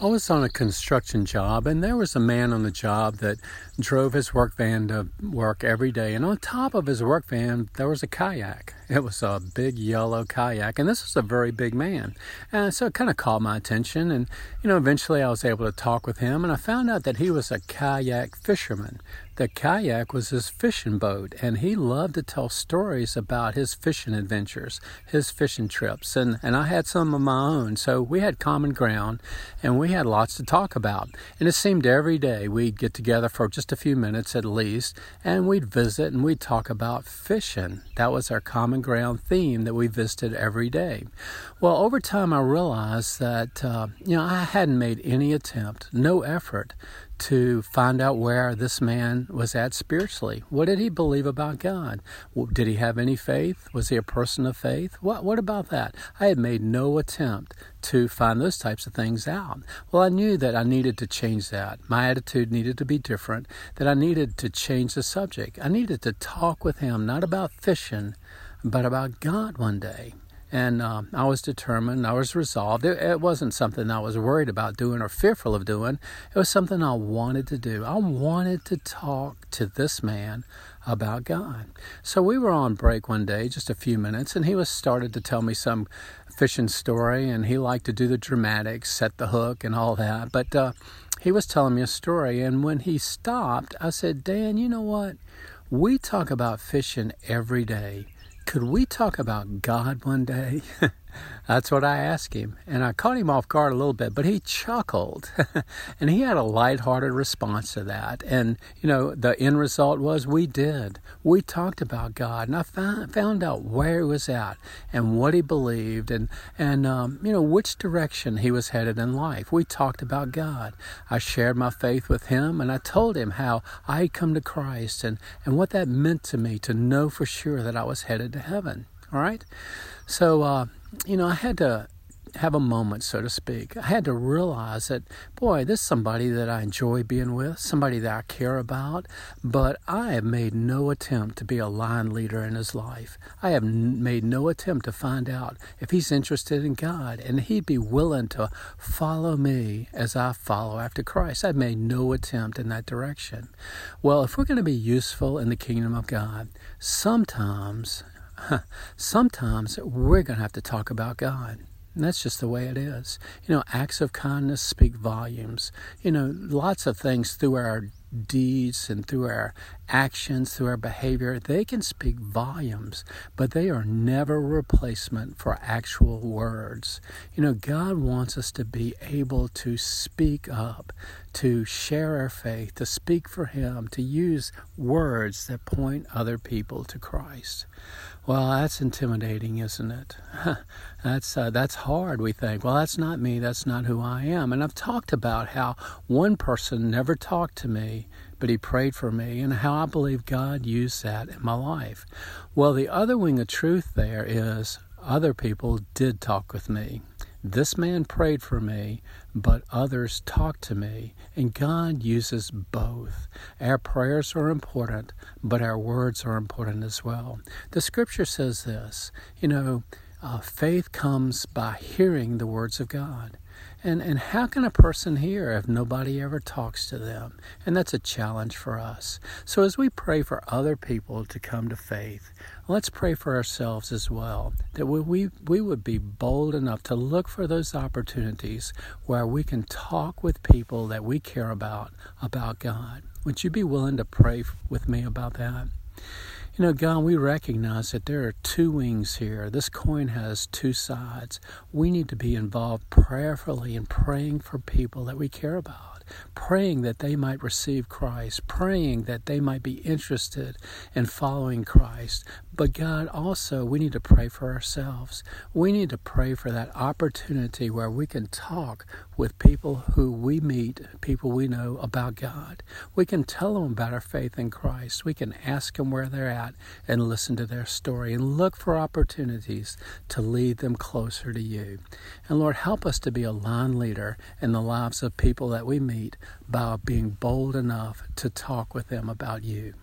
I was on a construction job, and there was a man on the job that drove his work van to work every day. And on top of his work van, there was a kayak. It was a big yellow kayak, and this was a very big man. And so it kind of caught my attention. And, you know, eventually I was able to talk with him, and I found out that he was a kayak fisherman. The kayak was his fishing boat, and he loved to tell stories about his fishing adventures, his fishing trips, and, and I had some of my own. So we had common ground, and we had lots to talk about. And it seemed every day we'd get together for just a few minutes at least, and we'd visit and we'd talk about fishing. That was our common ground theme that we visited every day. Well, over time, I realized that, uh, you know, I hadn't made any attempt, no effort to find out where this man was at spiritually. What did he believe about God? Did he have any faith? Was he a person of faith? What, what about that? I had made no attempt to find those types of things out. Well, I knew that I needed to change that. My attitude needed to be different, that I needed to change the subject. I needed to talk with him, not about fishing, but about God one day. And um, I was determined, I was resolved. It, it, wasn't something I was worried about doing or fearful of doing. It was something I wanted to do. I wanted to talk to this man about God. So we were on break one day, just a few minutes, and he was started to tell me some fishing story, and he liked to do the dramatics, set the hook, and all that. But uh, he was telling me a story, and when he stopped, I said, Dan, you know what? We talk about fishing every day could we talk about God one day? That's what I asked him. And I caught him off guard a little bit, but he chuckled. and he had a lighthearted response to that. And, you know, the end result was we did. We talked about God. And I found, found out where he was at and what he believed and, and um, you know, which direction he was headed in life. We talked about God. I shared my faith with him and I told him how I had come to Christ and, and what that meant to me to know for sure that I was headed to heaven. All right? So, uh, you know, I had to have a moment, so to speak. I had to realize that, boy, this is somebody that I enjoy being with, somebody that I care about, but I have made no attempt to be a line leader in his life. I have n- made no attempt to find out if he's interested in God and he'd be willing to follow me as I follow after Christ. I've made no attempt in that direction. Well, if we're going to be useful in the kingdom of God, sometimes sometimes we're going to have to talk about God. And that's just the way it is. You know, acts of kindness speak volumes. You know, lots of things through our deeds and through our actions, through our behavior, they can speak volumes, but they are never a replacement for actual words. You know, God wants us to be able to speak up, to share our faith, to speak for Him, to use words that point other people to Christ. Well, that's intimidating, isn't it? that's uh, that's hard. We think, well, that's not me. That's not who I am. And I've talked about how one person never talked to me, but he prayed for me, and how I believe God used that in my life. Well, the other wing of truth there is other people did talk with me. This man prayed for me, but others talked to me, and God uses both. Our prayers are important, but our words are important as well. The scripture says this you know, uh, faith comes by hearing the words of God. And, and how can a person hear if nobody ever talks to them? And that's a challenge for us. So as we pray for other people to come to faith, let's pray for ourselves as well, that we, we, we would be bold enough to look for those opportunities where we can talk with people that we care about, about God. Would you be willing to pray with me about that? You know, God, we recognize that there are two wings here. This coin has two sides. We need to be involved prayerfully in praying for people that we care about praying that they might receive Christ, praying that they might be interested in following Christ. But God, also, we need to pray for ourselves. We need to pray for that opportunity where we can talk with people who we meet, people we know about God. We can tell them about our faith in Christ. We can ask them where they're and listen to their story and look for opportunities to lead them closer to you. And Lord, help us to be a line leader in the lives of people that we meet by being bold enough to talk with them about you.